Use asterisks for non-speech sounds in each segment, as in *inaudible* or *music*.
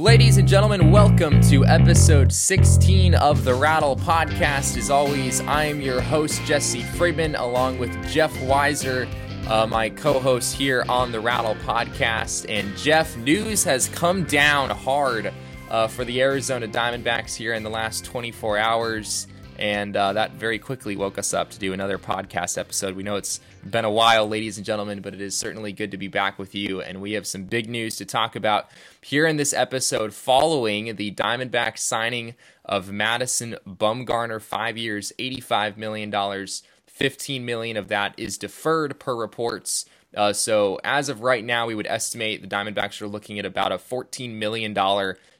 Ladies and gentlemen, welcome to episode 16 of the Rattle Podcast. As always, I'm your host, Jesse Friedman, along with Jeff Weiser, uh, my co host here on the Rattle Podcast. And Jeff, news has come down hard uh, for the Arizona Diamondbacks here in the last 24 hours. And uh, that very quickly woke us up to do another podcast episode. We know it's been a while, ladies and gentlemen, but it is certainly good to be back with you. And we have some big news to talk about here in this episode following the Diamondbacks signing of Madison Bumgarner, five years, $85 million. 15 million of that is deferred per reports. Uh, so as of right now, we would estimate the Diamondbacks are looking at about a $14 million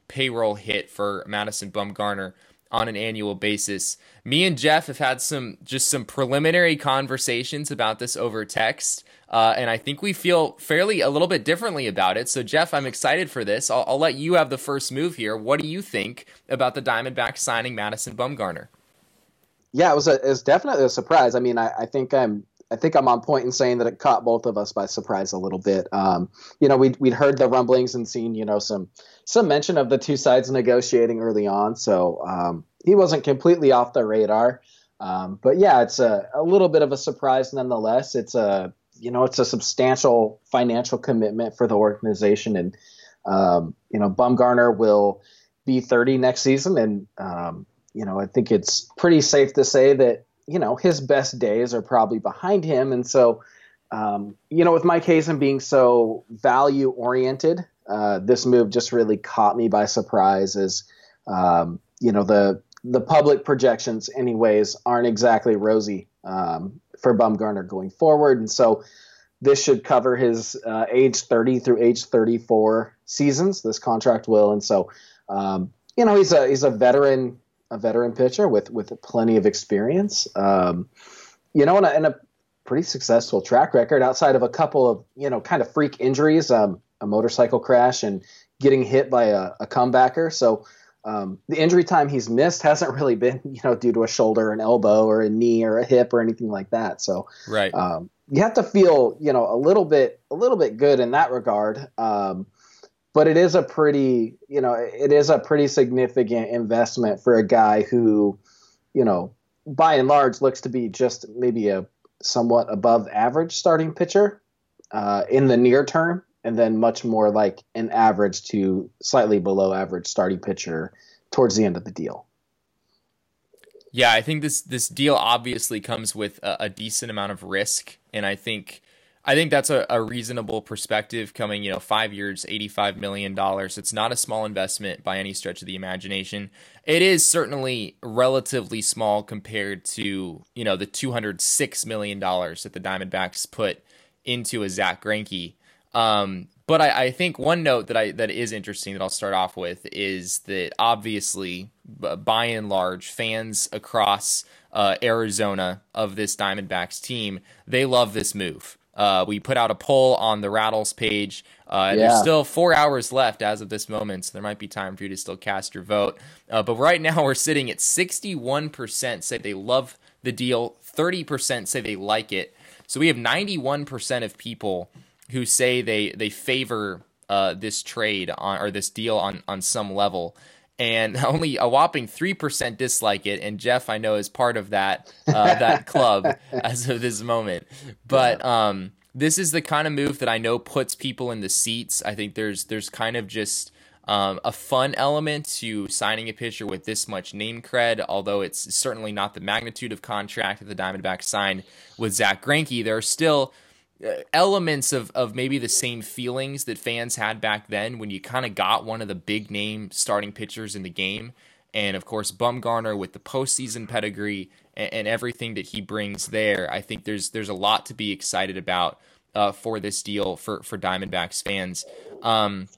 payroll hit for Madison Bumgarner on an annual basis. Me and Jeff have had some just some preliminary conversations about this over text, uh, and I think we feel fairly a little bit differently about it. So, Jeff, I'm excited for this. I'll, I'll let you have the first move here. What do you think about the Diamondbacks signing Madison Bumgarner? Yeah, it was a, it was definitely a surprise. I mean, I, I think I'm I think I'm on point in saying that it caught both of us by surprise a little bit. Um, you know, we'd, we'd heard the rumblings and seen, you know, some some mention of the two sides negotiating early on. So um, he wasn't completely off the radar. Um, but yeah, it's a, a little bit of a surprise nonetheless. It's a you know it's a substantial financial commitment for the organization, and um, you know Bumgarner will be 30 next season, and um, you know I think it's pretty safe to say that you know his best days are probably behind him, and so um, you know with Mike Hazen being so value oriented, uh, this move just really caught me by surprise. As um, you know the the public projections, anyways, aren't exactly rosy um, for Bumgarner going forward, and so this should cover his uh, age 30 through age 34 seasons. This contract will, and so um, you know he's a he's a veteran a veteran pitcher with with plenty of experience. Um, you know, and a, and a, pretty successful track record outside of a couple of you know kind of freak injuries, um, a motorcycle crash, and getting hit by a, a comebacker. So um, the injury time he's missed hasn't really been, *laughs* you know, due to a shoulder, an elbow, or a knee, or a hip, or anything like that. So, right, um, you have to feel, you know, a little bit, a little bit good in that regard. Um, but it is a pretty, you know, it is a pretty significant investment for a guy who, you know, by and large looks to be just maybe a somewhat above average starting pitcher uh, in the near term and then much more like an average to slightly below average starting pitcher towards the end of the deal. Yeah, I think this this deal obviously comes with a, a decent amount of risk, and I think I think that's a, a reasonable perspective. Coming, you know, five years, eighty five million dollars. It's not a small investment by any stretch of the imagination. It is certainly relatively small compared to you know the two hundred six million dollars that the Diamondbacks put into a Zack Greinke. Um, but I, I, think one note that I that is interesting that I'll start off with is that obviously, by and large, fans across uh, Arizona of this Diamondbacks team they love this move. Uh, we put out a poll on the Rattles page. Uh, yeah. There's still four hours left as of this moment, so there might be time for you to still cast your vote. Uh, but right *laughs* now, we're sitting at 61% say they love the deal, 30% say they like it. So we have 91% of people who say they they favor uh, this trade on or this deal on on some level, and *laughs* only a whopping three percent dislike it. And Jeff, I know, is part of that uh, that *laughs* club as of this moment. But um, this is the kind of move that I know puts people in the seats. I think there's there's kind of just um, a fun element to signing a pitcher with this much name cred, although it's certainly not the magnitude of contract that the Diamondbacks signed with Zack Greinke. There are still elements of, of maybe the same feelings that fans had back then when you kind of got one of the big name starting pitchers in the game. And of course, Bumgarner with the postseason pedigree and, and everything that he brings there, I think there's there's a lot to be excited about uh, for this deal for for Diamondbacks fans. Um,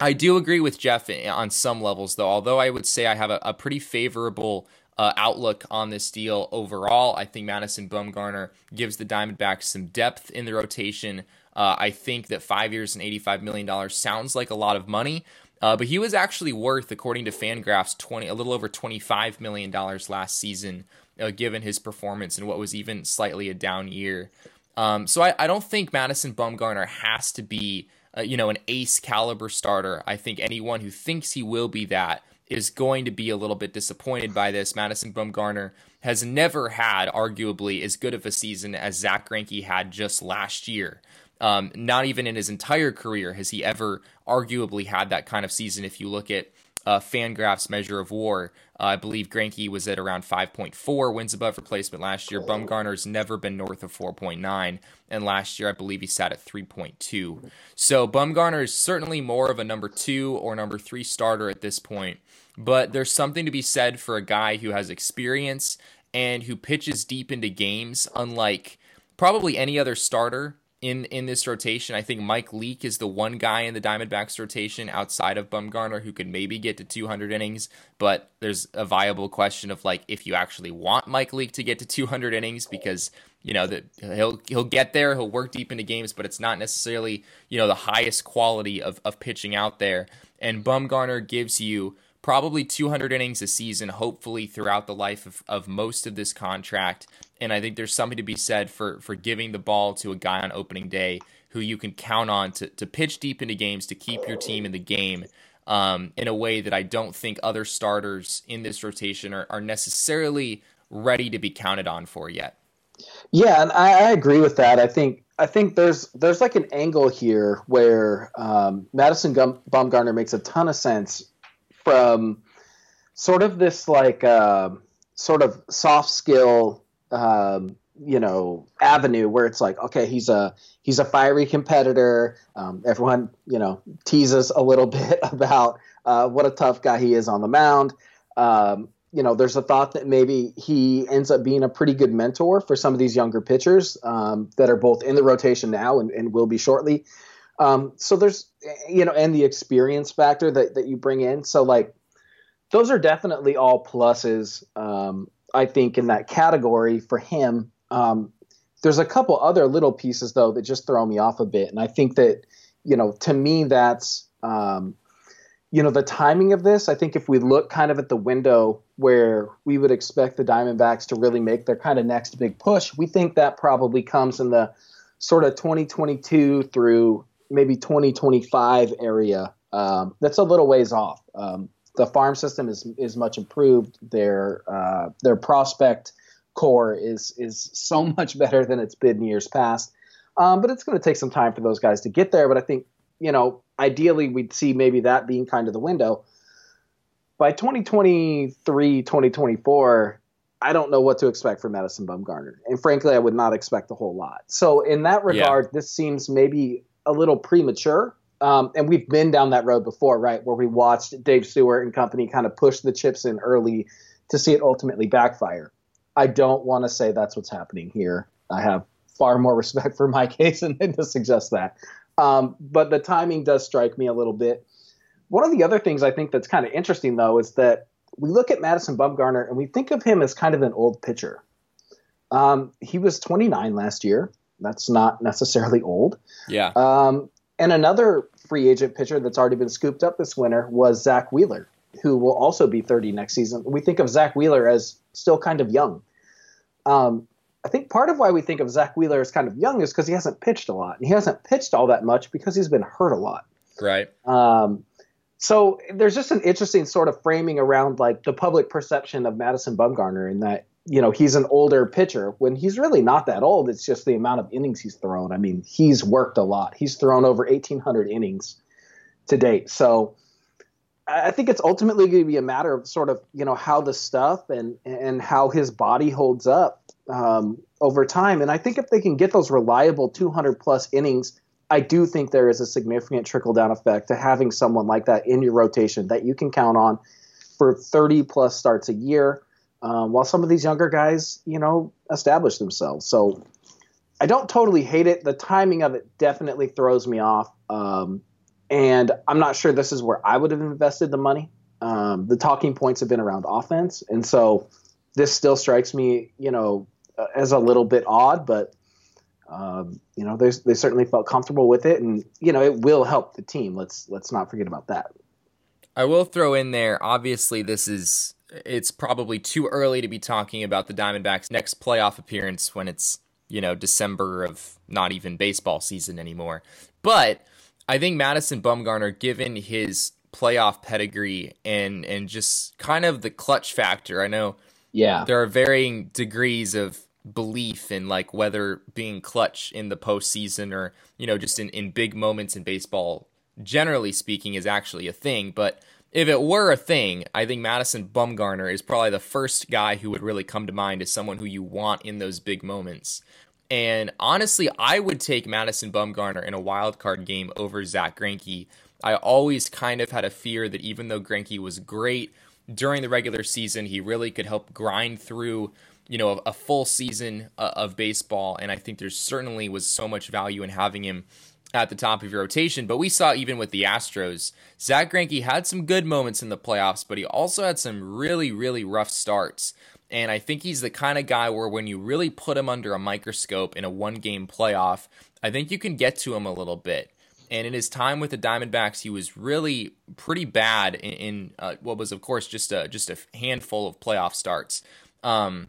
I do agree with Jeff on some levels, though. Although I would say I have a, a pretty favorable uh, outlook on this deal overall. I think Madison Bumgarner gives the Diamondbacks some depth in the rotation. Uh, I think that five years and $85 million sounds like a lot of money, uh, but he was actually worth, according to Fangraphs, 20, a little over $25 million last season, uh, given his performance in what was even slightly a down year. Um, so I, I, don't think Madison Bumgarner has to be uh, you know, an ace caliber starter. I think anyone who thinks he will be that is going to be a little bit disappointed by this. Madison Bumgarner has never had, arguably, as good of a season as Zack Greinke had just last year. Um, not even in his entire career has he ever arguably had that kind of season. If you look at uh, Fangraphs measure of war, uh, I believe Greinke was at around 5.4 wins above replacement last year. Bumgarner's never been north of 4.9, and last year I believe he sat at 3.2. So Bumgarner is certainly more of a number two or number three starter at this point. But there's something to be said for a guy who has experience and who pitches deep into games, unlike probably any other starter in in this rotation. I think Mike Leake is the one guy in the Diamondbacks rotation outside of Bumgarner who could maybe get to 200 innings, but there's a viable question of like if you actually want Mike Leake to get to 200 innings because you know that he'll he'll get there, he'll work deep into games, but it's not necessarily you know the highest quality of of pitching out there. And Bumgarner gives you probably 200 innings a season, hopefully throughout the life of, of most of this contract. And I think there's something to be said for for giving the ball to a guy on opening day who you can count on to, to pitch deep into games to keep your team in the game um, in a way that I don't think other starters in this rotation are, are necessarily ready to be counted on for yet. Yeah, and I, I agree with that. I think I think there's there's like an angle here where um, Madison Gum- Bumgarner makes a ton of sense from sort of this like uh, sort of soft skill um, you know avenue where it's like okay he's a he's a fiery competitor. Um, everyone you know teases a little *laughs* bit about uh, what a tough guy he is on the mound. Um, you know there's a thought that maybe he ends up being a pretty good mentor for some of these younger pitchers um, that are both in the rotation now and, and will be shortly um, so there's, you know, and the experience factor that, that you bring in. So like, those are definitely all pluses. Um, I think in that category for him. Um, there's a couple other little pieces though that just throw me off a bit, and I think that, you know, to me that's, um, you know, the timing of this. I think if we look kind of at the window where we would expect the Diamondbacks to really make their kind of next big push, we think that probably comes in the sort of 2022 through maybe 2025 area. Um, that's a little ways off. Um, the farm system is is much improved. Their uh, their prospect core is is so *laughs* much better than it's been in years past. Um, but it's going to take some time for those guys to get there. But I think you know, ideally, we'd see maybe that being kind of the window. By 2023, 2024, I don't know what to expect from Madison Bumgarner. And frankly, I would not expect a whole lot. So, in that regard, yeah. this seems maybe a little premature. Um, and we've been down that road before, right? Where we watched Dave Stewart and company kind of push the chips in early to see it ultimately backfire. I don't want to say that's what's happening here. I have far more respect for Mike Hazen to suggest that. Um, but the timing does strike me a little bit. One of the other things I think that's kind of interesting, though, is that we look at Madison Bumgarner and we think of him as kind of an old pitcher. Um, he was 29 last year. That's not necessarily old. Yeah. Um, and another free agent pitcher that's already been scooped up this winter was Zack Wheeler, who will also be 30 next season. We think of Zack Wheeler as still kind of young. Um, I think part of why we think of Zack Wheeler as kind of young is because he hasn't pitched a lot. And he hasn't pitched all that much because he's been hurt a lot. Right. Um, so there's just an interesting sort of framing around like the public perception of Madison Bumgarner in that you know he's an older pitcher. When he's really not that old it's just the amount of innings he's thrown. I mean he's worked a lot. He's thrown over 1800 innings to date. So i think it's ultimately going to be a matter of sort of you know how the stuff and and how his body holds up um, over time. And i think if they can get those reliable 200 plus innings i do think there is a significant trickle down effect to having someone like that in your rotation that you can count on for 30 plus starts a year um, while some of these younger guys, you know, establish themselves. So I don't totally hate it. The timing of it definitely throws me off. Um, and I'm not sure this is where I would have invested the money. Um, the talking points have been around offense. And so this still strikes me, you know, as a little bit odd, but, um, you know, they certainly felt comfortable with it. And, you know, it will help the team. Let's, let's not forget about that. I will throw in there, obviously, this is it's probably too early to be talking about the Diamondbacks' next playoff appearance when it's, you know, December of not even baseball season anymore. But I think Madison Bumgarner, given his playoff pedigree and and just kind of the clutch factor, I know. Yeah, there are varying degrees of belief in like whether being clutch in the postseason or you know just in in big moments in baseball, generally speaking, is actually a thing, but if it were a thing, I think Madison Bumgarner is probably the first guy who would really come to mind as someone who you want in those big moments. And honestly, I would take Madison Bumgarner in a wild card game over Zack Greinke. I always kind of had a fear that even though Greinke was great during the regular season, he really could help grind through, you know, a, full season uh, of baseball. And I think there certainly was so much value in having him at the top of your rotation. But we saw even with the Astros, Zack Greinke had some good moments in the playoffs, but he also had some really, really rough starts. And I think he's the kind of guy where when you really put him under a microscope in a one game playoff, I think you can get to him a little bit. And in his time with the Diamondbacks, he was really pretty bad in, in uh, what was, of course, just a just a handful of playoff starts. Um,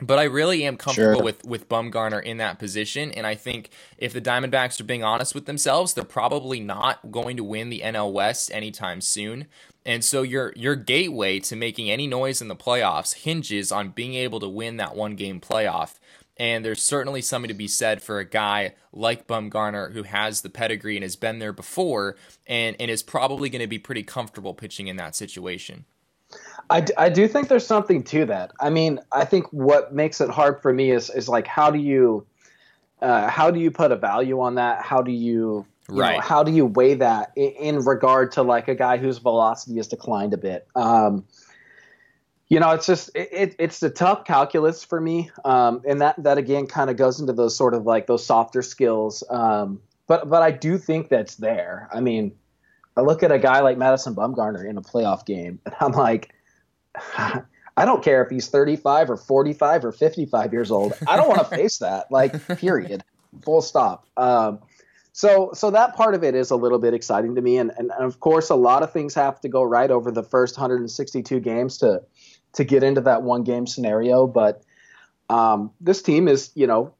but I really am comfortable sure. with with Bumgarner in that position, and I think if the Diamondbacks are being honest with themselves, they're probably not going to win the NL West anytime soon. And so your your gateway to making any noise in the playoffs hinges on being able to win that one game playoff. And there's certainly something to be said for a guy like Bumgarner who has the pedigree and has been there before and, and is probably going to be pretty comfortable pitching in that situation. I, I do think there's something to that. I mean, I think what makes it hard for me is is like how do you uh, how do you put a value on that? How do you, you right? Know, how do you weigh that in, in, regard to like a guy whose velocity has declined a bit? Um, you know, it's just it, it's a tough calculus for me, um, and that that again kind of goes into those sort of like those softer skills. Um, but but I do think that's there. I mean, I look at a guy like Madison Bumgarner in a playoff game, and I'm like *laughs* I don't care if he's 35 or 45 or 55 years old. I don't want to face that. Like, *laughs* period. Full stop. Um, so, so that part of it is a little bit exciting to me, and, and, of course, a lot of things have to go right over the first 162 games to to get into that one game scenario. But um, this team is, you know,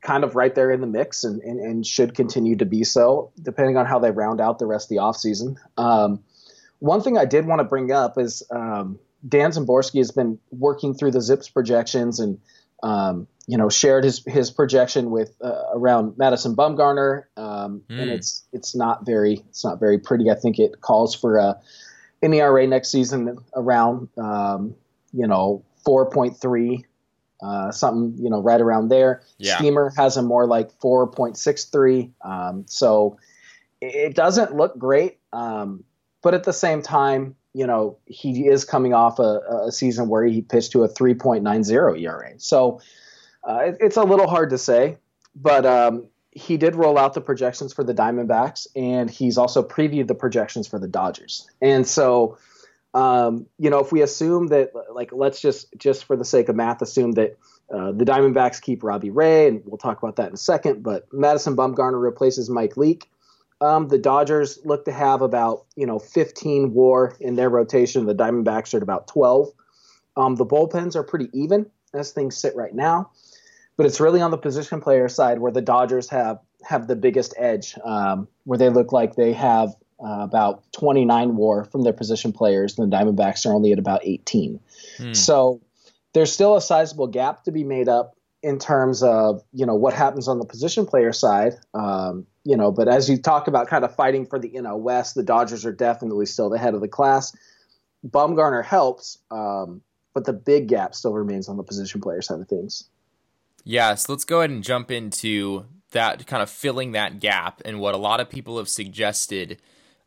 kind of right there in the mix, and, and, and, should continue to be so, depending on how they round out the rest of the offseason. Um, one thing I did want to bring up is um, Dan Szymborski has been working through the Zips projections and um, you know shared his his projection with uh, around Madison Bumgarner, um, mm. and hmm. it's it's not very it's not very pretty. I think it calls for a an ERA next season around um, you know four point three. Uh, something you know right around there. Yeah. Steamer has a more like 4.63. Um, so it doesn't look great, um, but at the same time, you know, he is coming off a, a season where he pitched to a 3.90 ERA. So uh, it, it's a little hard to say, but um, he did roll out the projections for the Diamondbacks, and he's also previewed the projections for the Dodgers. And so, um, you know, if we assume that, like, let's just just for the sake of math, assume that uh, the Diamondbacks keep Robbie Ray, and we'll talk about that in a second. But Madison Bumgarner replaces Mike Leake. Um, the Dodgers look to have about you know 15 WAR in their rotation. The Diamondbacks are at about 12. Um, the bullpens are pretty even as things sit right now, but it's really on the position player side where the Dodgers have have the biggest edge, um, where they look like they have uh, about 29 WAR from their position players, and the Diamondbacks are only at about 18. Hmm. So there's still a sizable gap to be made up in terms of you know what happens on the position player side. Um, you know, but as you talk about kind of fighting for the NL West, the Dodgers are definitely still the head of the class. Bumgarner helps, um, but the big gap still remains on the position player side of things. Yeah, so let's go ahead and jump into that kind of filling that gap and what a lot of people have suggested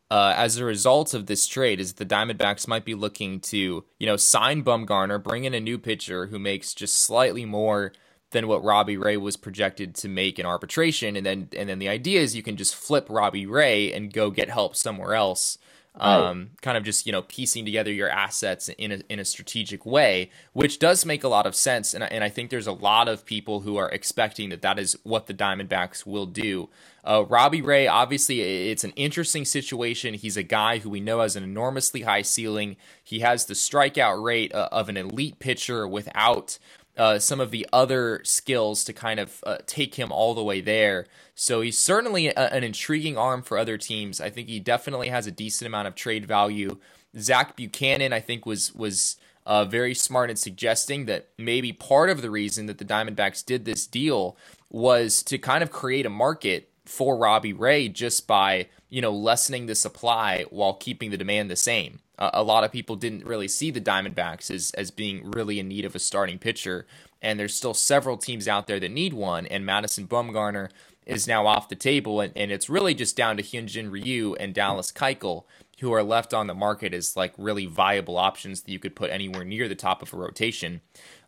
uh, as a result of this trade is the Diamondbacks might be looking to, you know, sign Bumgarner, bring in a new pitcher who makes just slightly more than what Robbie Ray was projected to make in arbitration, and then and then the idea is you can just flip Robbie Ray and go get help somewhere else. Um, kind of just you know piecing together your assets in a in a strategic way, which does make a lot of sense, and and I think there's a lot of people who are expecting that that is what the Diamondbacks will do. Uh, Robbie Ray, obviously, it's an interesting situation. He's a guy who we know has an enormously high ceiling. He has the strikeout rate uh, of an elite pitcher without uh, some of the other skills to kind of uh, take him all the way there. So he's certainly a, an intriguing arm for other teams. I think he definitely has a decent amount of trade value. Zach Buchanan, I think, was was uh, very smart in suggesting that maybe part of the reason that the Diamondbacks did this deal was to kind of create a market for Robbie Ray just by you know lessening the supply while keeping the demand the same. Uh, a lot of people didn't really see the Diamondbacks as as being really in need of a starting pitcher, and there's still several teams out there that need one. And Madison Bumgarner is now off the table, and, and it's really just down to Hyunjin Ryu and Dallas Keuchel who are left on the market as like really viable options that you could put anywhere near the top of a rotation.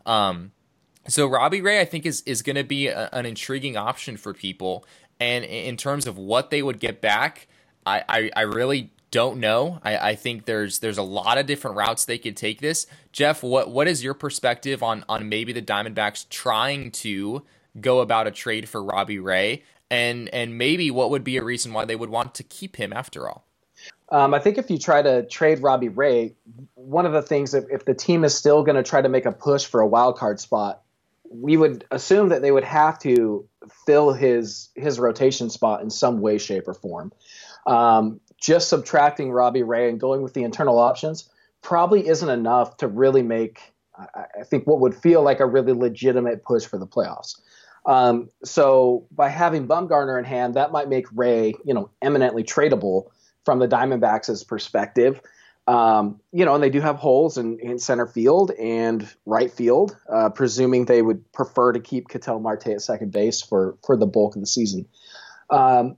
Um, so Robbie Ray, I think, is is going to be a, an intriguing option for people. And in terms of what they would get back, I, I, I really don't know. I, I think there's there's a lot of different routes they could take this. Jeff, what what is your perspective on on maybe the Diamondbacks trying to go about a trade for Robbie Ray, and and maybe what would be a reason why they would want to keep him after all? Um, I think if you try to trade Robbie Ray, one of the things if, if the team is still going to try to make a push for a wild card spot, we would assume that they would have to fill his his rotation spot in some way, shape, or form. Um, just subtracting Robbie Ray and going with the internal options probably isn't enough to really make, I, I think, what would feel like a really legitimate push for the playoffs. Um, so by having Bumgarner in hand, that might make Ray, you know, eminently tradable from the Diamondbacks' perspective. Um, you know, and they do have holes in, in center field and right field, uh, presuming they would prefer to keep Ketel Marte at second base for for the bulk of the season. Um,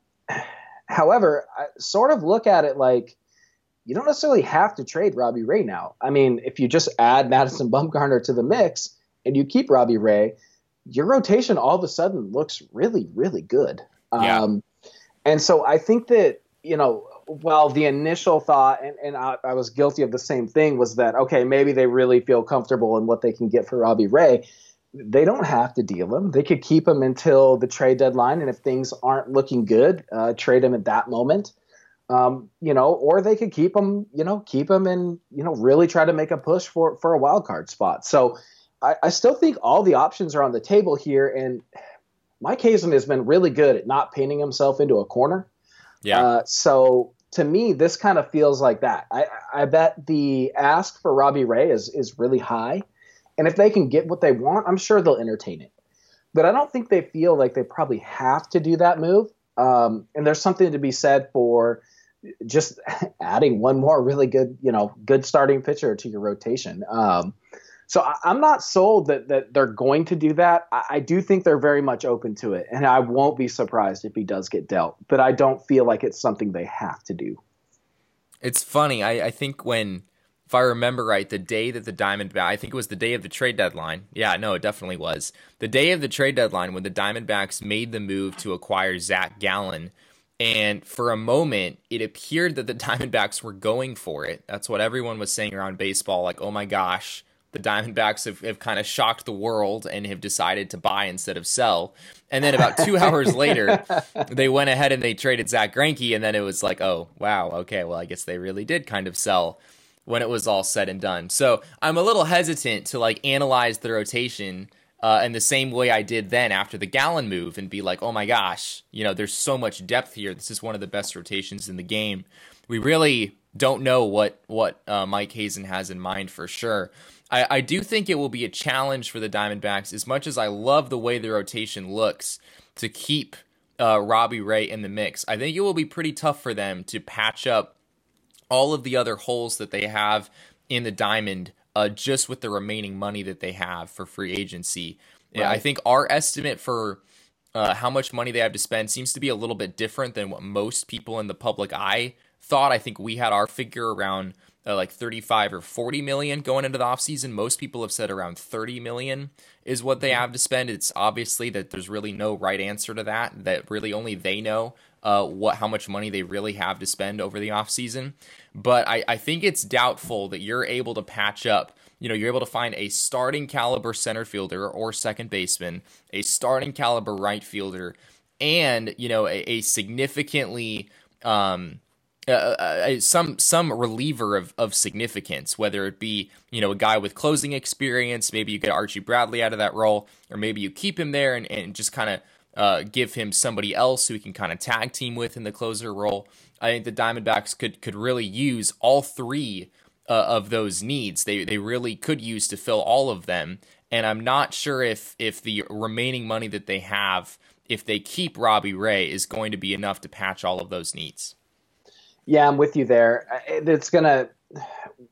however, I sort of look at it like you don't necessarily have to trade Robbie Ray now. I mean, if you just add Madison Bumgarner to the mix and you keep Robbie Ray, your rotation all of a sudden looks really, really good. Yeah. Um, and so I think that you know well, the initial thought, and, and I, I, was guilty of the same thing, was that okay, maybe they really feel comfortable in what they can get for Robbie Ray. They don't have to deal him. They could keep him until the trade deadline, and if things aren't looking good, uh, trade him at that moment. Um, you know, or they could keep him, you know, keep him and you know really try to make a push for for a wild card spot. So I, I still think all the options are on the table here, and Mike Hazen has been really good at not painting himself into a corner. Yeah. Uh, so to me, this kind of feels like that. I, I bet the ask for Robbie Ray is is really high, and if they can get what they want, I'm sure they'll entertain it. But I don't think they feel like they probably have to do that move. Um, and there's something to be said for just *laughs* adding one more really good, you know, good starting pitcher to your rotation. Um, so I, am not sold that that they're going to do that. I, I, do think they're very much open to it, and I won't be surprised if he does get dealt. But I don't feel like it's something they have to do. It's funny. I, I think when, if I remember right, the day that the Diamondback, I think it was the day of the trade deadline. Yeah, no, it definitely was the day of the trade deadline when the Diamondbacks made the move to acquire Zac Gallen. And for a moment, it appeared that the *laughs* Diamondbacks were going for it. That's what everyone was saying around baseball. Like, oh my gosh, the Diamondbacks have, have kind of shocked the world and have decided to buy instead of sell. And then about two *laughs* hours later, they went ahead and they traded Zack Greinke, and then it was like, oh wow, okay, well I guess they really did kind of sell when it was all said and done. So I'm a little hesitant to like analyze the rotation uh, in the same way I did then after the Gallen move and be like, oh my gosh, you know, there's so much depth here. This is one of the best rotations in the game. We really don't know what what uh, Mike Hazen has in mind for sure. I, I do think it will be a challenge for the Diamondbacks as much as I love the way the rotation looks to keep uh, Robbie Ray in the mix. I think it will be pretty tough for them to patch up all of the other holes that they have in the diamond uh, just with the remaining money that they have for free agency. Right. I think our estimate for uh, how much money they have to spend seems to be a little bit different than what most people in the public eye thought. I think we had our figure around uh, like 35 or 40 million going into the offseason. Most people have said around 30 million is what they mm-hmm. have to spend. It's obviously that there's really no right answer to that, that really only they know uh, what how much money they really have to spend over the offseason. But I, I think it's doubtful that you're able to patch up. You know, you're able to find a starting caliber center fielder or second baseman, a starting caliber right fielder, and, you know, a, a significantly um, uh, uh, some some reliever of, of significance, whether it be you know a guy with closing experience, maybe you get Archie Bradley out of that role, or maybe you keep him there and, and just kind of uh, give him somebody else who he can kind of tag team with in the closer role. I think the Diamondbacks could could really use all three uh, of those needs. They they really could use to fill all of them, and I'm not sure if if the remaining money that they have, if they keep Robbie Ray, is going to be enough to patch all of those needs. Yeah, I'm with you there. It's gonna.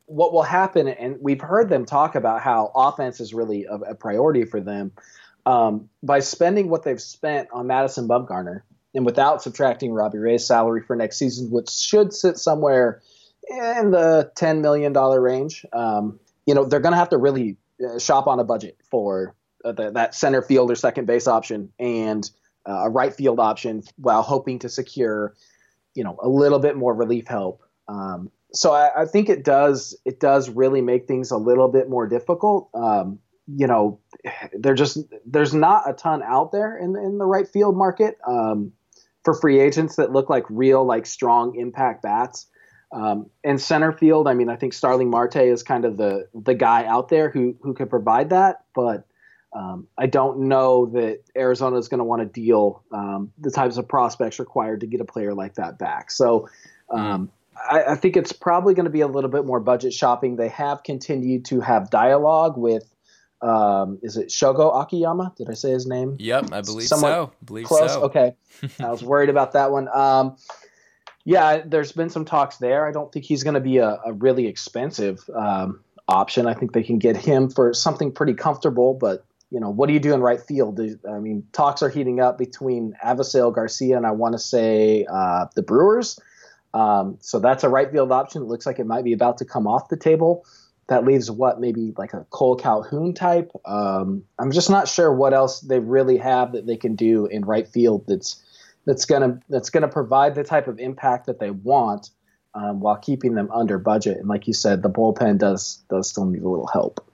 What will happen, and we've heard them talk about how offense is really a, a priority for them. Um, by spending what they've spent on Madison Bumgarner, and without subtracting Robbie Ray's salary for next season, which should sit somewhere in the ten million dollar range, um, you know they're going to have to really uh, shop on a budget for uh, the, that center field or second base option and uh, a right field option, while hoping to secure you know a little bit more relief help. Um, so I, I, think it does it does really make things a little bit more difficult. Um, you know, there just there's not a ton out there in in the right field market um, for free agents that look like real like strong impact bats. Um, and center field, I mean, I think Starling Marte is kind of the the guy out there who who could provide that, but um, I don't know that Arizona is going to want to deal um, the types of prospects required to get a player like that back. So um, I, I, think it's probably going to be a little bit more budget shopping. They have continued to have dialogue with. Um, is it Shogo Akiyama? Did I say his name? Yep, I believe Somewhat so. Believe close. so. Okay, *laughs* I was worried about that one. Um, yeah, there's been some talks there. I don't think he's going to be a, a, really expensive um, option. I think they can get him for something pretty comfortable, but you know, what do you do in right field? I mean, talks are heating up between Avisail Garcia and I want to say uh, the Brewers. Um, so that's a right field option. It looks like it might be about to come off the table. That leaves what maybe like a Kole Calhoun type. Um, I'm just not sure what else they really have that they can do in right field that's that's gonna that's gonna provide the type of impact that they want um, while keeping them under budget. And like you said, the bullpen does does still need a little help.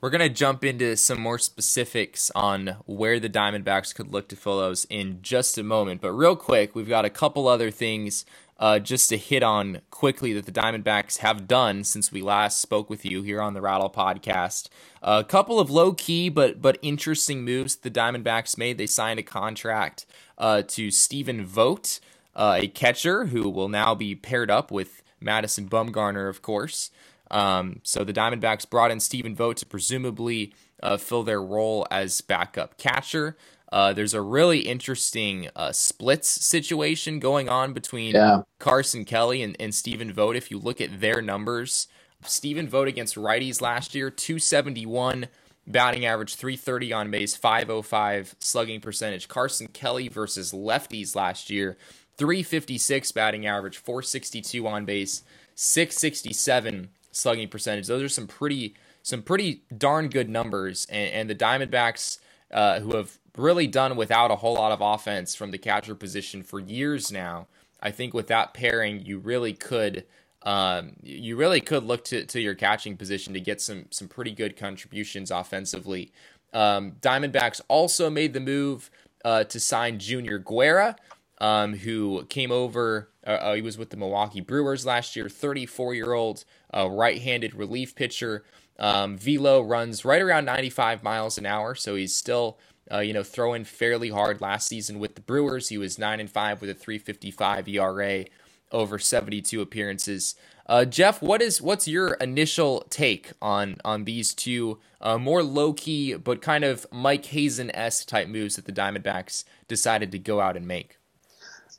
We're going to jump into some more specifics on where the Diamondbacks could look to fill those in just a moment. But real quick, we've got a couple other things uh, just to hit on quickly that the Diamondbacks have done since we last spoke with you here on the Rattle Podcast. A couple of low key but but interesting moves the Diamondbacks made. They signed a contract uh, to Stephen Vogt, uh, a catcher who will now be paired up with Madison Bumgarner, of course. Um, so the Diamondbacks brought in Stephen Vogt to presumably uh, fill their role as backup catcher. Uh, there's a really interesting uh, splits situation going on between yeah. Carson Kelly and, and Stephen Vogt. If you look at their numbers, Stephen Vogt against righties last year, 271 batting average, 330 on base, 505 slugging percentage. Carson Kelly versus lefties last year, 356 batting average, 462 on base, 667 slugging percentage. Those are some pretty some pretty darn good numbers, and, and the Diamondbacks, uh, who have really done without a whole lot of offense from the catcher position for years now. I think with that pairing, you really could um, you really could look to, to your catching position to get some some pretty good contributions offensively. Um, Diamondbacks also made the move uh, to sign Junior Guerra, um, who came over. Uh, uh, he was with the Milwaukee Brewers last year. 34 year old uh, right handed relief pitcher. Um, velo runs right around 95 miles an hour, so he's still uh, you know throwing fairly hard. Last season with the Brewers, he was nine and five with a 3.55 ERA over 72 appearances. Uh, Jeff, what is what's your initial take on on these two uh, more low key but kind of Mike Hazen esque type moves that the Diamondbacks decided to go out and make?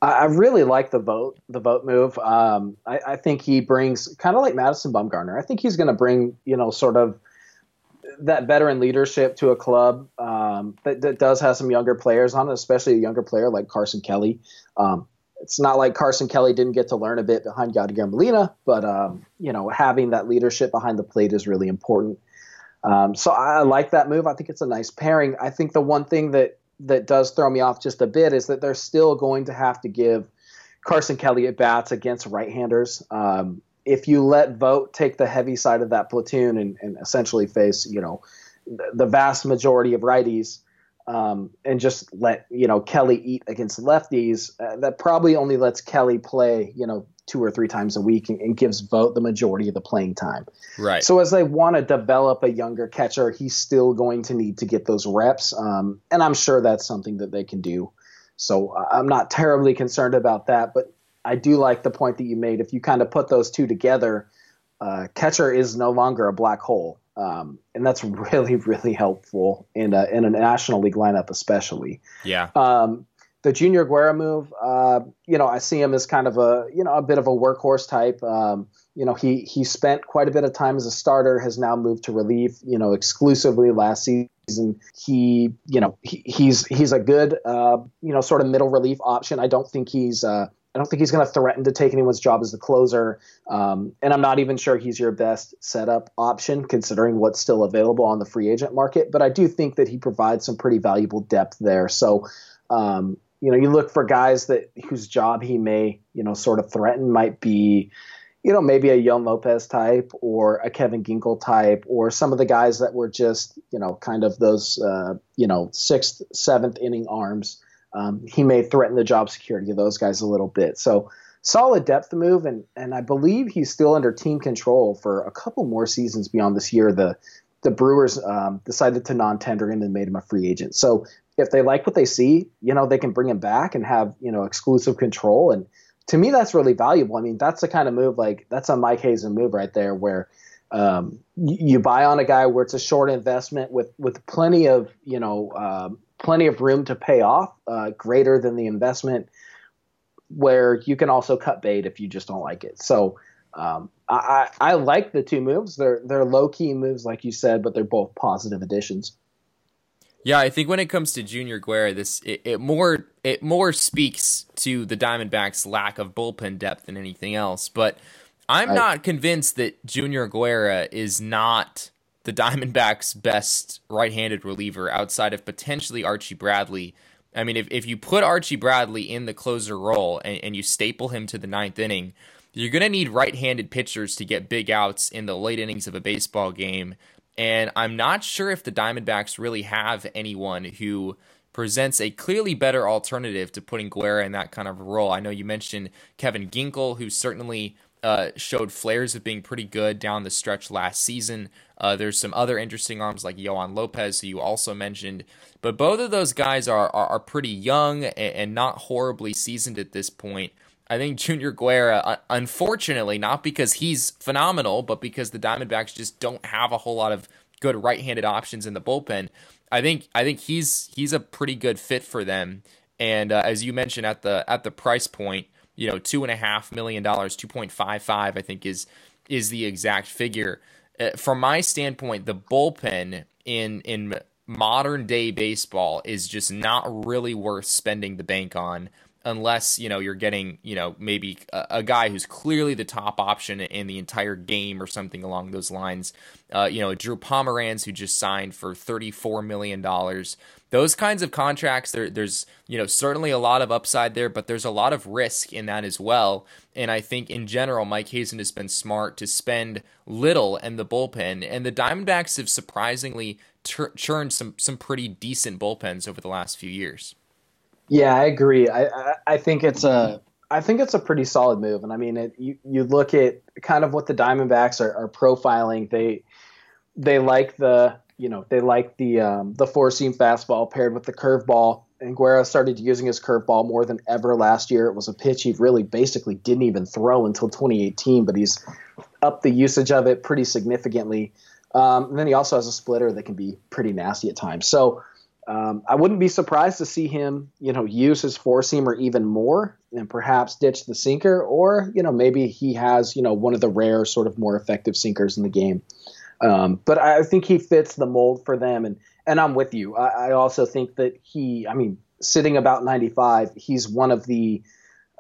I really like the Vogt, the Vogt move. Um, I, I, think he brings kind of like Madison Bumgarner. I think he's going to bring, you know, sort of that veteran leadership to a club um, that, that, does have some younger players on it, especially a younger player like Carson Kelly. Um, it's not like Carson Kelly didn't get to learn a bit behind Yadier Molina, but um, you know, having that leadership behind the plate is really important. Um, so I like that move. I think it's a nice pairing. I think the one thing that that does throw me off just a bit is that they're still going to have to give Carson Kelly at bats against right-handers. Um, if you let Vogt take the heavy side of that platoon and, and essentially face, you know, the, vast majority of righties, um, and just let you know Kelly eat against lefties, uh, that probably only lets Kelly play you know two or three times a week and, and gives Vogt the majority of the playing time. Right. So as they want to develop a younger catcher, he's still going to need to get those reps, um, and I'm sure that's something that they can do. So uh, I'm not terribly concerned about that, but I do like the point that you made. If you kind of put those two together, uh, catcher is no longer a black hole. Um, and that's *laughs* really, really helpful in a, in a National League lineup, especially. Yeah. Um, the Junior Guerra move, uh, you know, I see him as kind of a, you know, a bit of a workhorse type. Um, you know, he he spent quite a bit of time as a starter, has now moved to relief, you know, exclusively last season. He, you know, he, he's he's a good, uh, you know, sort of middle relief option. I don't think he's uh, I don't think he's going to threaten to take anyone's job as the closer. Um, and I'm not even sure he's your best setup option considering what's still available on the free agent market. But I do think that he provides some pretty valuable depth there. So, um, you know, you look for guys that whose job he may, you know, sort of threaten might be, you know, maybe a Yoan Lopez type or a Kevin Ginkel type or some of the guys that were just, you know, kind of those, uh, you know, sixth, seventh inning arms um, he may threaten the job security of those guys a little bit. So solid depth move, and and I believe he's still under team control for a couple more seasons beyond this year. The the Brewers um, decided to non-tender him and made him a free agent. So if they like what they see, you know, they can bring him back and have you know exclusive control. And to me, that's really valuable. I mean, that's the kind of move like that's a Mike Hazen move right there, where um, you, buy on a guy where it's a short investment with with plenty of you know um, plenty of room to pay off, uh, greater than the investment, where you can also cut bait if you just don't like it. So um, I, I, like the two moves. They're they're low key moves, like you said, but they're both positive additions. Yeah, I think when it comes to Junior Guerra, this it, it more it more speaks to the Diamondbacks' lack of bullpen depth than anything else. But I'm I, not convinced that Junior Guerra is not the Diamondbacks' best right-handed reliever outside of potentially Archie Bradley. I mean, if, if you put Archie Bradley in the closer role and, and you staple him to the ninth inning, you're going to need right-handed pitchers to get big outs in the late innings of a baseball game. And I'm not sure if the Diamondbacks really have anyone who presents a clearly better alternative to putting Guerra in that kind of role. I know you mentioned Kevin Ginkel, who certainly uh, showed flares of being pretty good down the stretch last season. Uh, there's some other interesting arms like Yoan Lopez, who you also mentioned, but both of those guys are are, are pretty young and, and, not horribly seasoned at this point. I think Junior Guerra, uh, unfortunately, not because he's phenomenal, but because the Diamondbacks just don't have a whole lot of good right-handed options in the bullpen. I think I think he's he's a pretty good fit for them. And uh, as you mentioned at the at the price point, you know, two and a half million dollars, two point five five, I think is is the exact figure. Uh, from my standpoint, the bullpen in in modern day baseball is just not really worth spending the bank on unless you know you're getting you know maybe a, a, guy who's clearly the top option in the entire game or something along those lines. Uh, you know, Drew Pomeranz who just signed for thirty four million dollars. Those kinds of contracts, there, there's you know certainly a lot of upside there, but there's a lot of risk in that as well. And I think in general, Mike Hazen has been smart to spend little in the bullpen, and the Diamondbacks have surprisingly churned some some pretty decent bullpens over the last few years. Yeah, I agree. I, I, I think it's a I think it's a pretty solid move, and I mean, it, you you look at kind of what the Diamondbacks are, are profiling. They they like the you know they like the um, the four seam fastball paired with the curveball. And Guerra started using his curveball more than ever last year. It was a pitch he really basically didn't even throw until 2018, but he's upped the usage of it pretty significantly. Um, and then he also has a splitter that can be pretty nasty at times. So um, I wouldn't be surprised to see him, you know, use his four seamer even more and perhaps ditch the sinker, or you know, maybe he has, you know, one of the rare sort of more effective sinkers in the game. Um, but I think he fits the mold for them, and and I'm with you. I, I also think that he, I mean, sitting about 95, he's one of the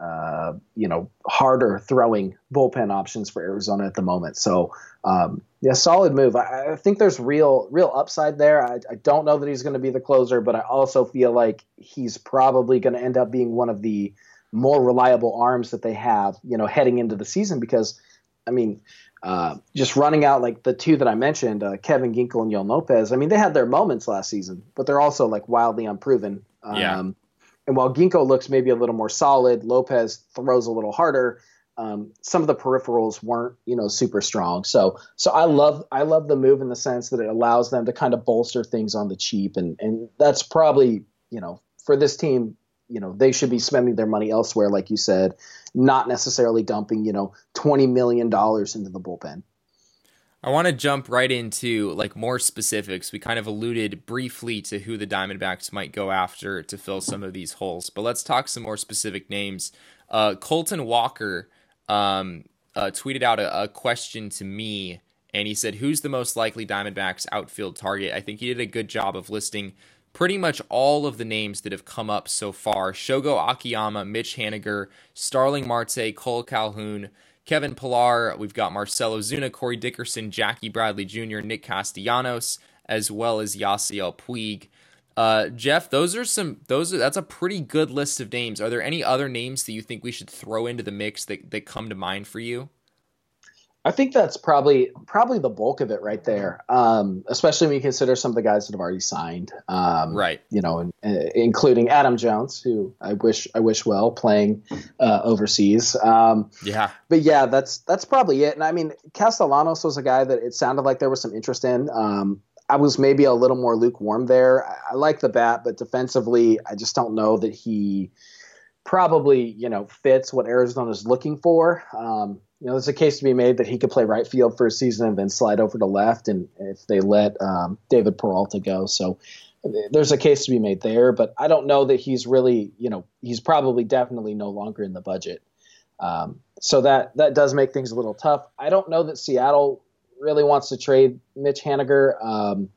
uh, you know, harder throwing bullpen options for Arizona at the moment. So, um, yeah, solid move. I, I, think there's real, real upside there. I, I don't know that he's going to be the closer, but I also feel like he's probably going to end up being one of the more reliable arms that they have, you know, heading into the season because I mean, uh, just running out like the two that I mentioned, uh, Kevin Ginkel and Yoel Lopez. I mean, they had their moments last season, but they're also like wildly unproven. Um, yeah. And while Ginkel looks maybe a little more solid, Lopez throws a little harder. Um, some of the peripherals weren't, you know, super strong. So, so I love, I love the move in the sense that it allows them to kind of bolster things on the cheap, and and that's probably, you know, for this team, you know, they should be spending their money elsewhere, like you said, not necessarily dumping, you know, twenty million dollars into the bullpen. I want to jump right into like more specifics. We kind of alluded briefly to who the Diamondbacks might go after to fill some of these holes, but let's talk some more specific names. Uh, Colton Walker um, uh, tweeted out a, a, question to me, and he said, "Who's the most likely Diamondbacks outfield target?" I think he did a good job of listing pretty much all of the names that have come up so far: Shogo Akiyama, Mitch Haniger, Starling Marte, Kole Calhoun. Kevin Pillar, we've got Marcell Ozuna, Corey Dickerson, Jackie Bradley Jr., Nick Castellanos, as well as Yasiel Puig. Uh, Jeff, those are some those are that's a pretty good list of names. Are there any other names that you think we should throw into the mix that, that come to mind for you? I think that's probably probably the bulk of it right there. Um, especially when you consider some of the guys that have already signed. Um, right. You know, uh, including Adam Jones, who I wish I wish well playing uh, overseas. Um, yeah. But yeah, that's that's probably it. And I mean, Castellanos was a guy that it sounded like there was some interest in. Um, I was maybe a little more lukewarm there. I, I like the bat, but defensively, I just don't know that he probably you know fits what Arizona is looking for. Um, you know, there's a case to be made that he could play right field for a season and then slide over to left, and if they let um, David Peralta go, so there's a case to be made there. But I don't know that he's really, you know, he's probably definitely no longer in the budget. Um, so that that does make things a little tough. I don't know that Seattle really wants to trade Mitch Haniger. Um,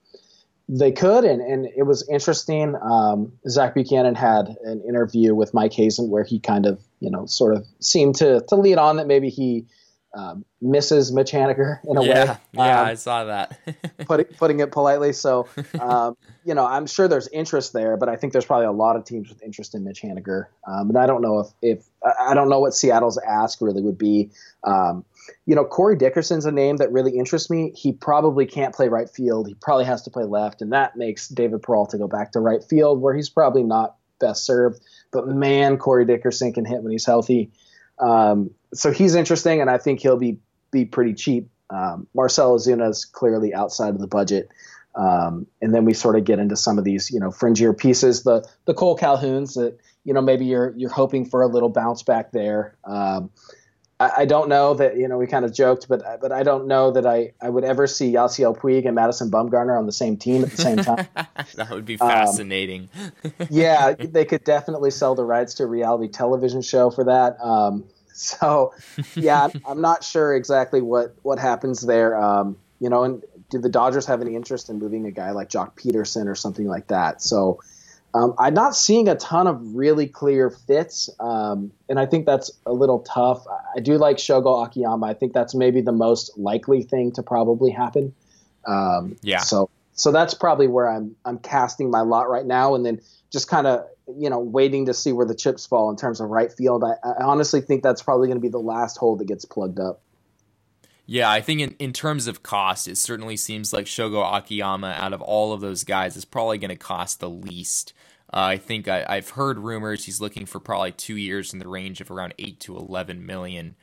they could, and, and it was interesting. Um, Zach Buchanan had an interview with Mike Hazen where he kind of, you know, sort of seemed to to lead on that maybe he um, misses Mitch Haniger in a yeah, way. Yeah, um, I saw that. *laughs* putting putting it politely. So, um, you know, I'm sure there's interest there, but I think there's probably a lot of teams with interest in Mitch Haniger. Um, and I don't know if if I don't know what Seattle's ask really would be. Um, you know, Corey Dickerson's a name that really interests me. He probably can't play right field. He probably has to play left, and that makes David Peralta go back to right field, where he's probably not best served. But man, Corey Dickerson can hit when he's healthy. Um, so he's interesting, and I think he'll be be pretty cheap. Um, Marcell Ozuna is clearly outside of the budget. Um, and then we sort of get into some of these, you know, fringier pieces, the the Kole Calhouns that, you know, maybe you're you're hoping for a little bounce back there. Um, I, I, don't know that you know we kind of joked, but but I don't know that I, I would ever see Yasiel Puig and Madison Bumgarner on the same team at the same time. *laughs* that would be fascinating. Um, yeah, they could definitely sell the rights to a reality television show for that. Um, so yeah, I'm not sure exactly what what happens there. Um, you know, and do the Dodgers have any interest in moving a guy like Joc Pederson or something like that? So um, I'm not seeing a ton of really clear fits, um, and I think that's a little tough. I do like Shogo Akiyama. I think that's maybe the most likely thing to probably happen. Um, yeah. So so that's probably where I'm I'm casting my lot right now, and then just kind of you know waiting to see where the chips fall in terms of right field. I, I honestly think that's probably going to be the last hole that gets plugged up. Yeah, I think in, in terms of cost, it certainly seems like Shogo Akiyama, out of all of those guys, is probably going to cost the least. Uh, I think I, have heard rumors he's looking for probably two years in the range of around eight to eleven million.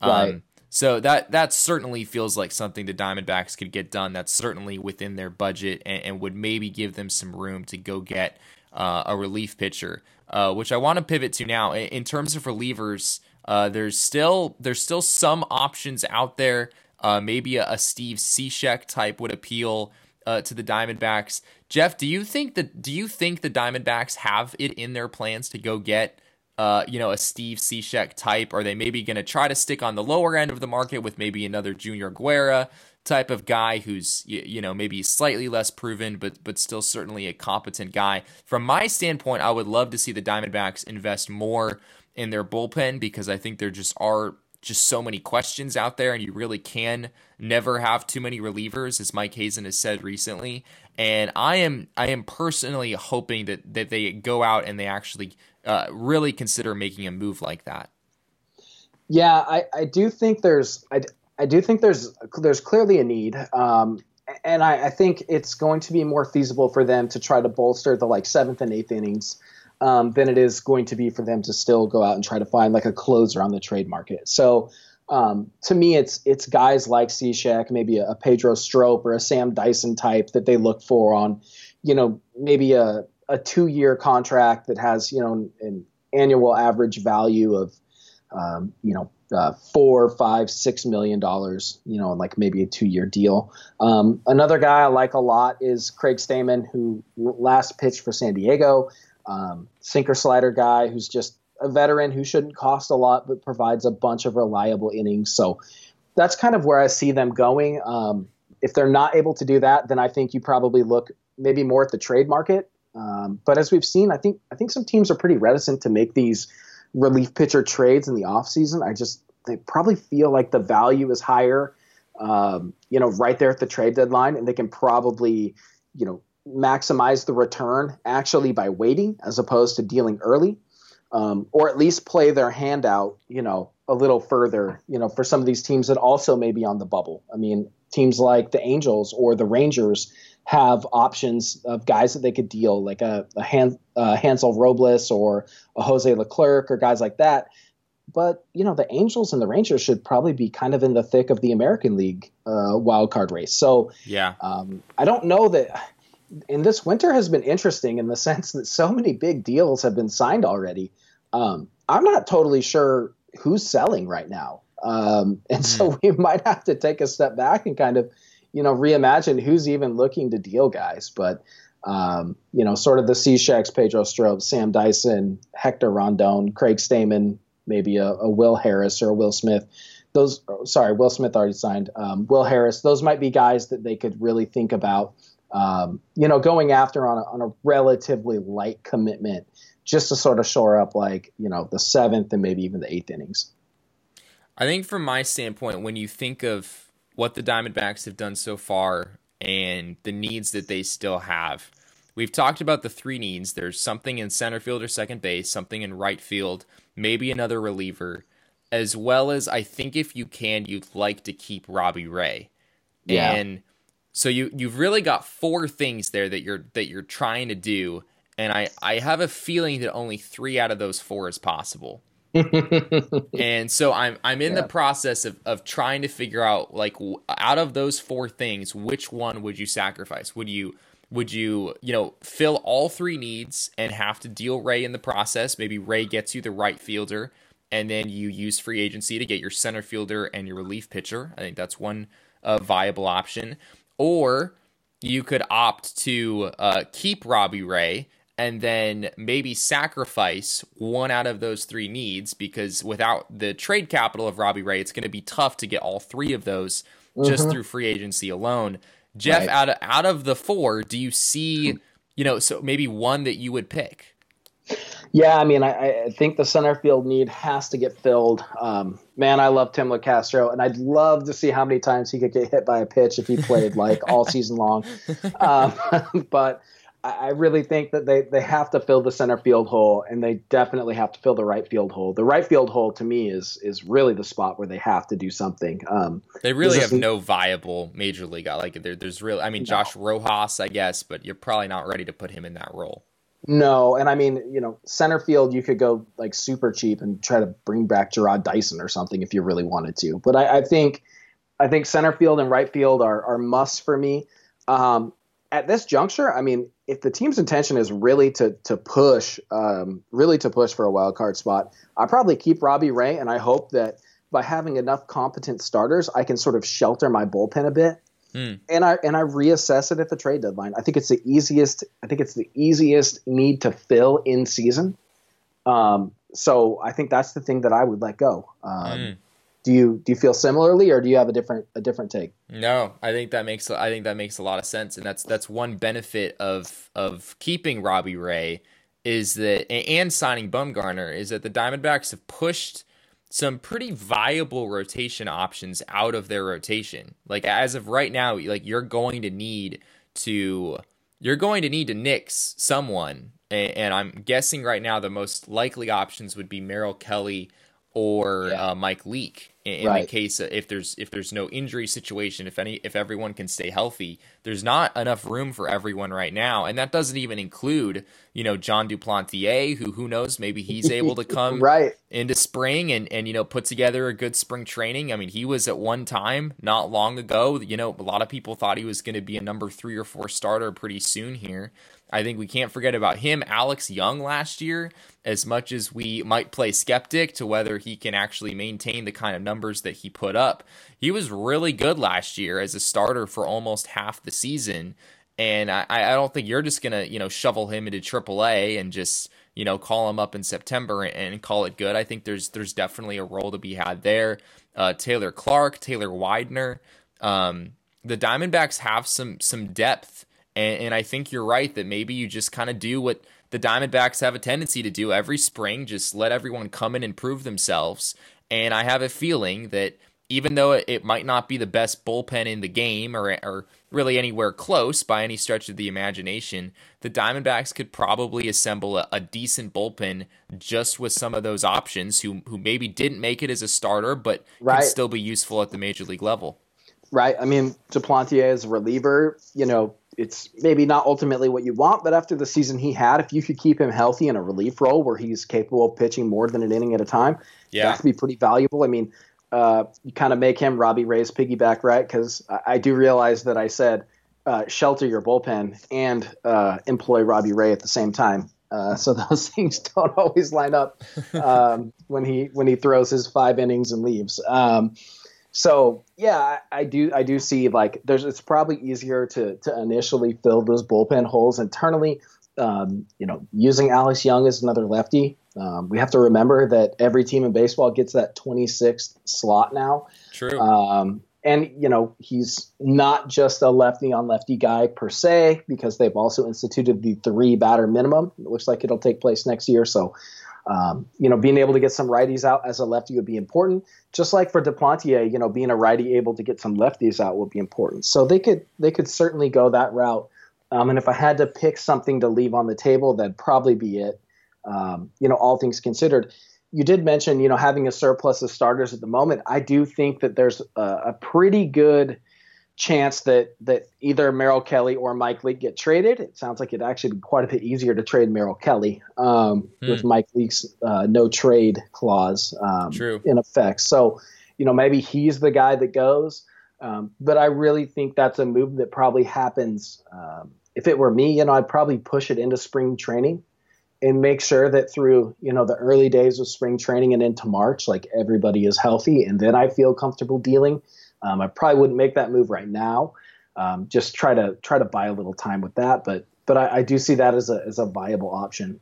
Um, right. So that that certainly feels like something the Diamondbacks could get done. That's certainly within their budget and, and would maybe give them some room to go get uh, a relief pitcher. Uh, which I want to pivot to now. In, in terms of relievers, uh, there's still there's still some options out there. Uh, maybe a, a Steve Cishek type would appeal uh, to the Diamondbacks. Jeff, do you think that do you think the Diamondbacks have it in their plans to go get uh, you know, a Steve Cishek type? Are they maybe going to try to stick on the lower end of the market with maybe another Junior Guerra type of guy who's you know maybe slightly less proven, but but still certainly a competent guy? From my standpoint, I would love to see the Diamondbacks invest more in their bullpen because I think there just are just so many questions out there, and you really can never have too many relievers, as Mike Hazen has said recently. And I am I am personally hoping that that they go out and they actually uh, really consider making a move like that. Yeah, I, I do think there's I, I do think there's there's clearly a need. Um, and I, I, think it's going to be more feasible for them to try to bolster the like seventh and eighth innings um, than it is going to be for them to still go out and try to find like a closer on the trade market. So um, to me, it's it's guys like Cishek, maybe a, a, Pedro Strop or a Sam Dyson type that they look for on, you know, maybe a, a two year contract that has you know an annual average value of, um, you know, uh, four, five, six million dollars, you know, like maybe a two-year deal. Um, another guy I like a lot is Craig Stammen, who last pitched for San Diego, um, sinker slider guy who's just a veteran who shouldn't cost a lot but provides a bunch of reliable innings. So that's kind of where I see them going. Um, if they're not able to do that, then I think you probably look maybe more at the trade market. Um, but as we've seen, I think I think some teams are pretty reticent to make these relief pitcher trades in the offseason. I just they probably feel like the value is higher, um, you know, right there at the trade deadline, and they can probably, you know, maximize the return actually by waiting as opposed to dealing early, um, or at least play their hand out, you know, a little further, you know, for some of these teams that also may be on the bubble. I mean, teams like the Angels or the Rangers have options of guys that they could deal, like a, a Han, uh, Hansel Robles or a Jose Leclerc or guys like that. But you know, the Angels and the Rangers should probably be kind of in the thick of the American League uh, wild card race. So yeah, um, I don't know that. And this winter has been interesting in the *laughs* sense that so many big deals have been signed already. Um, I'm not totally sure who's selling right now. Um, and mm. so hmm. *laughs* we might have to take a step back and kind of, you know, reimagine who's even looking to deal guys. But, um, you know, sort of the Cisheks, Pedro Strop, Sam Dyson, Hector Rondon, Craig Stammen, maybe a, a Will Harris or a Will Smith. Those, sorry, Will Smith already signed. Um, Will Harris, those might be guys that they could really think about, um, you know, going after on a, on a relatively light commitment just to sort of shore up like, you know, the seventh and maybe even the eighth innings. I think from my standpoint, when you think of what the Diamondbacks have done so far and the needs that they still have, we've talked about the three needs. There's something in center field or second base, something in right field, maybe another reliever, as well as I think if you can, you'd like to keep Robbie Ray. Yeah. And so you you've really got four things there that you're that you're trying to do, and I I have a feeling that only three out of those four is possible. *laughs* and so I'm I'm in yeah. the process of of trying to figure out like out of those four things, which one would you sacrifice? Would you would you you know fill all three needs and have to deal Ray in the process? Maybe Ray gets you the right fielder, and then you use free agency to get your center fielder and your relief pitcher. I think that's one uh, viable option. Or you could opt to uh, keep Robbie Ray and then maybe sacrifice one out of those three needs because without the trade capital of Robbie Ray, it's going to be tough to get all three of those just mm-hmm. through free agency alone. Jeff, right. out of out of the four, do you see, you know, so maybe one that you would pick? Yeah, I mean, I, I think the center field need has to get filled. Um, man, I love Tim Locastro, and I'd love to see how many times he could get hit by a pitch if he played like all season long. *laughs* Um, *laughs* but I really think that they, they have to fill the center field hole, and they definitely have to fill the right field hole. The right field hole, to me, is is really the spot where they have to do something. Um, they really have no viable major league. Like there, there's really, I mean, no. Josh Rojas, I guess, but you're probably not ready to put him in that role. No, and I mean, you know, center field, you could go like super cheap and try to bring back Jarrod Dyson or something if you really wanted to. But I, I think, I think center field and right field are are musts for me. Um, at this juncture, I mean, if the team's intention is really to to push, um, really to push for a wild card spot, I probably keep Robbie Ray, and I hope that by having enough competent starters, I can sort of shelter my bullpen a bit, mm. and I and I reassess it at the trade deadline. I think it's the easiest. I think it's the easiest need to fill in season. Um, so I think that's the thing that I would let go. Um, mm do you do you feel similarly or do you have a different a different take? No i think that makes i think that makes a lot of sense and that's that's one benefit of of keeping robbie ray is that and signing bumgarner is that the diamondbacks have pushed some pretty viable rotation options out of their rotation. Like as of right now like you're going to need to you're going to need to nix someone and, and i'm guessing right now the most likely options would be merrill kelly or yeah. uh, mike leake in, right. the case if there's if there's no injury situation, if any if everyone can stay healthy, there's not enough room for everyone right now, and that doesn't even include you know Jon Duplantier, who who knows maybe he's able to *laughs* come right into spring and and you know put together a good spring training. I mean, he was at one time not long ago. You know, a lot of people thought he was going to be a number three or four starter pretty soon here. I think we can't forget about him. Alex Young last year, as much as we might play skeptic to whether he can actually maintain the kind of numbers that he put up, he was really good last year as a starter for almost half the season. And I, I don't think you're just gonna, you know, shovel him into AAA and just, you know, call him up in September and, call it good. I think there's there's definitely a role to be had there. Uh, Taylor Clarke, Taylor Widener, um, the Diamondbacks have some some depth and, and I think you're right that maybe you just kind of do what the Diamondbacks have a tendency to do every spring, just let everyone come in and prove themselves. And I have a feeling that even though it might not be the best bullpen in the game or, or really anywhere close by any stretch of the imagination, the Diamondbacks could probably assemble a, a, decent bullpen just with some of those options who who maybe didn't make it as a starter, but right. can still be useful at the major league level. Right. I mean, Duplantier as a reliever, you know, it's maybe not ultimately what you want, but after the season he had, if you could keep him healthy in a relief role where he's capable of pitching more than an inning at a time, yeah. that could be pretty valuable. I mean, uh, you kind of make him Robbie Ray's piggyback, right? Because I, I, do realize that I said uh, shelter your bullpen and uh, employ Robbie Ray at the same time. Uh, so *laughs* those things don't always line up *laughs* um, when he when he throws his five innings and leaves. Um, so yeah, I, I, do I do see like there's it's probably easier to to initially fill those bullpen holes internally. Um, you know, using Alex Young as another lefty. Um, we have to remember that every team in baseball gets that 26th slot now. True. Um, and you know he's not just a lefty on lefty guy per se because they've also instituted the three batter minimum. It looks like it'll take place next year. So um, you know, being able to get some righties out as a lefty would be important. Just like for Duplantier, you know, being a righty able to get some lefties out would be important. So they could they could certainly go that route. Um, and if I had to pick something to leave on the table, that'd probably be it. Um, you know, all things considered. You did mention, you know, having a surplus of starters at the moment. I do think that there's a, a pretty good chance that that either Merrill Kelly or Mike Leake get traded. It sounds like it'd actually be quite a bit easier to trade Merrill Kelly um, hmm. with Mike Leake's uh, no trade clause um, in effect. So, you know, maybe he's the guy that goes. Um, but I really think that's a move that probably happens. Um, if it were me, you know, I'd probably push it into spring training and make sure that through you know the early days of spring training and into March, like everybody is healthy, and then I feel comfortable dealing um, I probably wouldn't make that move right now. Um, just try to try to buy a little time with that, but but I, I do see that as a as a viable option.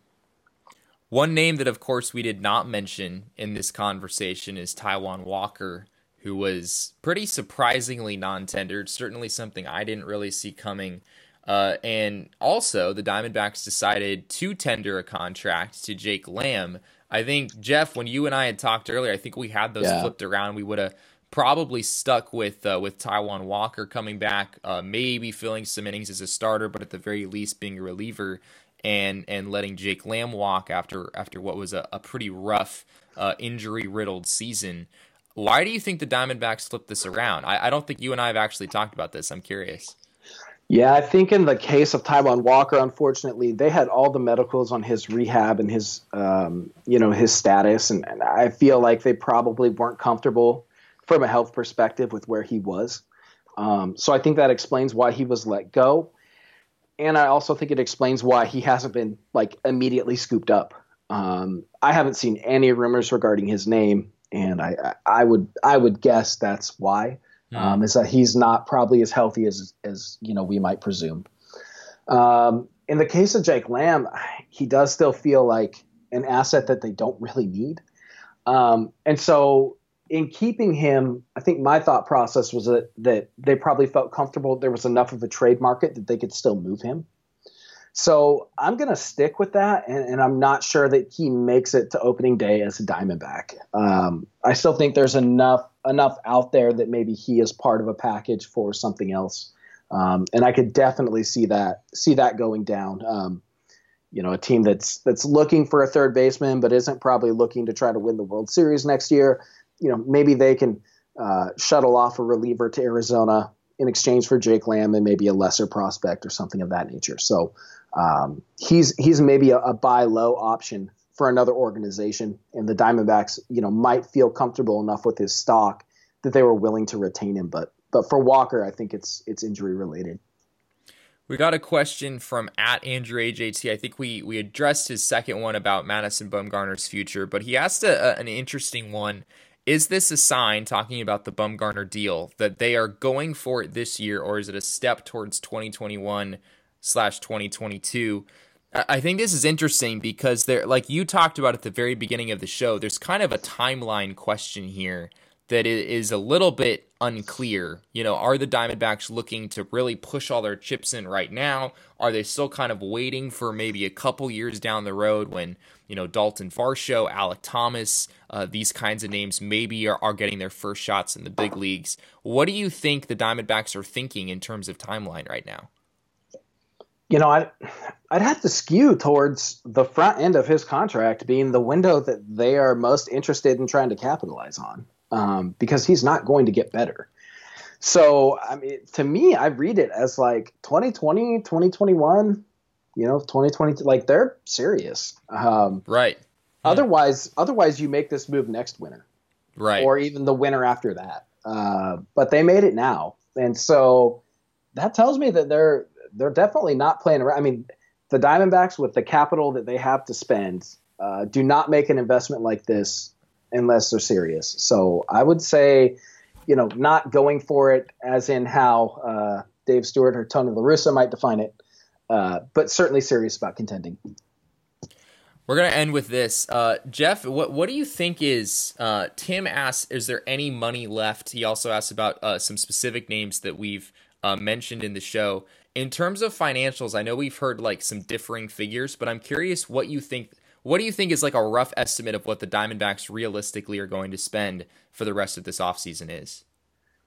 One name that, of course, we did not mention in this conversation is Taijuan Walker, who was pretty surprisingly non-tendered. Certainly something I didn't really see coming. Uh, and also, the Diamondbacks decided to tender a contract to Jake Lamb. I think Jeff, when you and I had talked earlier, I think we had those yeah. flipped around. We would have probably stuck with uh, with Taijuan Walker coming back, uh, maybe filling some innings as a starter, but at the very least being a reliever, and and letting Jake Lamb walk after after what was a, a pretty rough uh, injury riddled season. Why do you think the Diamondbacks flipped this around? I, I don't think you and I have actually talked about this. I'm curious. Yeah, I think in the case of Taijuan Walker, unfortunately, they had all the medicals on his rehab and his, um, you know, his status, and, and, I feel like they probably weren't comfortable from a health perspective with where he was. Um, so I think that explains why he was let go. And I also think it explains why he hasn't been like immediately scooped up. Um, I haven't seen any rumors regarding his name, and I, I would I would guess that's why. Mm. Um, is that he's not probably as healthy as as you know we might presume. Um, in the case of Jake Lamb, he does still feel like an asset that they don't really need. Um, and so in keeping him, I think my thought process was that, that they probably felt comfortable there was enough of a trade market that they could still move him. So I'm going to stick with that, and, and, I'm not sure that he makes it to opening day as a Diamondback. Um, I still think there's enough enough out there that maybe he is part of a package for something else, um, and I could definitely see that see that going down. Um, you know, a team that's that's looking for a third baseman but isn't probably looking to try to win the World Series next year you know, maybe they can uh, shuttle off a reliever to Arizona in exchange for Jake Lamb and maybe a lesser prospect or something of that nature. So um, he's he's maybe a, a buy low option for another organization, and the Diamondbacks, you know, might feel comfortable enough with his stock that they were willing to retain him. But but for Walker, I think it's it's injury related. We got a question from at Andrew AJT. I think we we addressed his second one about Madison Bumgarner's future, but he asked a, a, an interesting one. Is this a sign, talking about the Bumgarner deal, that they are going for it this year, or is it a step towards 2021 slash 2022? I think this is interesting because there, like you talked about at the very beginning of the show, there's kind of a timeline question here that is a little bit unclear. You know, are the Diamondbacks looking to really push all their chips in right now? Are they still kind of waiting for maybe a couple years down the road when, you know, Dalton Varsho, Alek Thomas, uh, these kinds of names maybe are, are getting their first shots in the big leagues? What do you think the Diamondbacks are thinking in terms of timeline right now? You know, I'd, I'd have to skew towards the front end of his contract being the window that they are most interested in trying to capitalize on um, because he's not going to get better. So, I mean, to me, I read it as like 2020, 2021, you know, 2020, like they're serious. Um, right. Otherwise, otherwise you make this move next winter. Right. Or even the winter after that. Uh, but they made it now. And so that tells me that they're, they're definitely not playing around. I mean, the Diamondbacks with the capital that they have to spend uh, do not make an investment like this unless they're serious. So I would say, you know, not going for it as in how uh, Dave Stewart or Tony La Russa might define it, uh, but certainly serious about contending. We're gonna end with this, uh, Jeff. What what do you think is? Uh, Tim asks, is there any money left? He also asks about uh, some specific names that we've uh, mentioned in the show. In terms of financials, I know we've heard like some differing figures, but I'm curious what you think what do you think is like a rough estimate of what the Diamondbacks realistically are going to spend for the rest of this offseason is?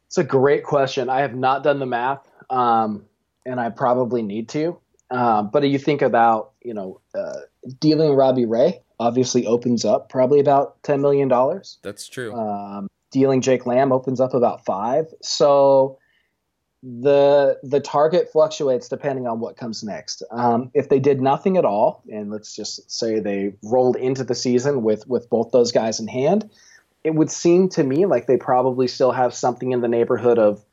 It's a great question. I have not done the math, um, and I probably need to. Uh, but you think about, you know, uh, dealing Robbie Ray obviously opens up probably about $10 million. That's true. Um, dealing Jake Lamb opens up about five. So the the target fluctuates depending on what comes next. Um, if they did nothing at all, and let's just say they rolled into the season with with both those guys in hand, it would seem to me like they probably still have something in the neighborhood of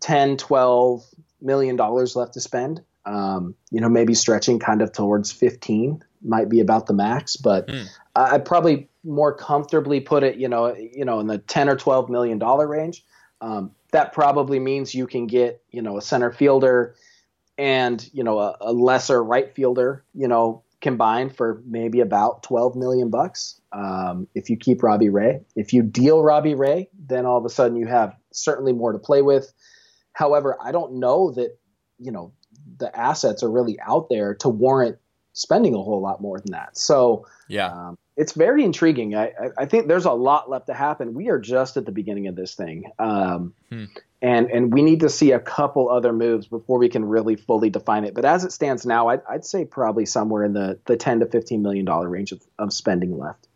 10, 12 million dollars left to spend. Um, you know, maybe stretching kind of towards 15 might be about the max, but mm. I'd probably more comfortably put it, you know, you know, in the 10 or 12 million dollar range. Um, that probably means you can get you know a center fielder and you know a, a lesser right fielder you know combined for maybe about 12 million bucks um, if you keep robbie ray. If you deal robbie ray then all of a sudden you have certainly more to play with. However i don't know that you know the assets are really out there to warrant spending a whole lot more than that. So yeah. um, it's very intriguing. I, I, think there's a lot left to happen. We are just at the beginning of this thing, um, hmm. and and we need to see a couple other moves before we can really fully define it. But as it stands now, I'd, I'd say probably somewhere in the the 10 to 15 million dollar range of, of spending left.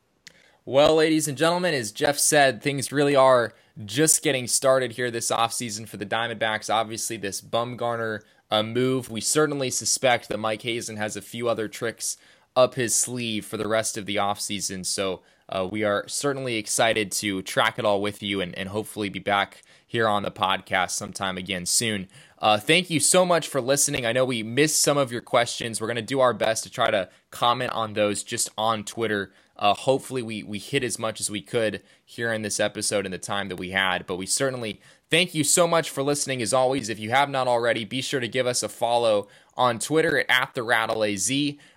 Well, ladies and gentlemen, as Jeff said, things really are just getting started here this offseason for the Diamondbacks. Obviously, this Bumgarner uh, move. We certainly suspect that Mike Hazen has a few other tricks up his sleeve for the rest of the offseason. So uh, we are certainly excited to track it all with you and, and hopefully be back here on the podcast sometime again soon. Uh, thank you so much for listening. I know we missed some of your questions. We're going to do our best to try to comment on those just on Twitter. Uh, hopefully, we, we hit as much as we could here in this episode in the time that we had, but we certainly thank you so much for listening. As always, if you have not already, be sure to give us a follow on Twitter at, at the Rattle AZ.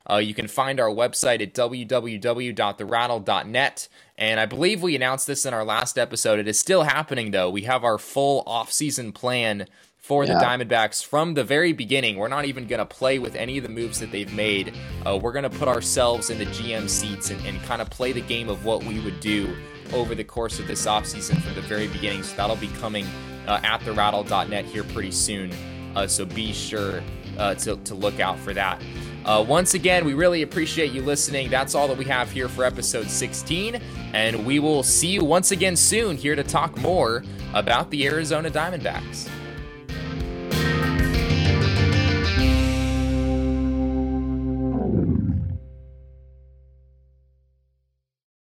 Uh, you can find our website at www.therattle.net. And I believe we announced this in our last episode. It is still happening, though. We have our full off-season plan for yeah. the Diamondbacks from the very beginning. We're not even going to play with any of the moves that they've made. Uh, we're going to put ourselves in the GM seats and, and kind of play the game of what we would do over the course of this offseason from the very beginning. So that'll be coming uh, at therattle.net here pretty soon. Uh, so be sure uh, to, to look out for that. Uh, once again, we really appreciate you listening. That's all that we have here for episode 16. And we will see you once again soon here to talk more about the Arizona Diamondbacks.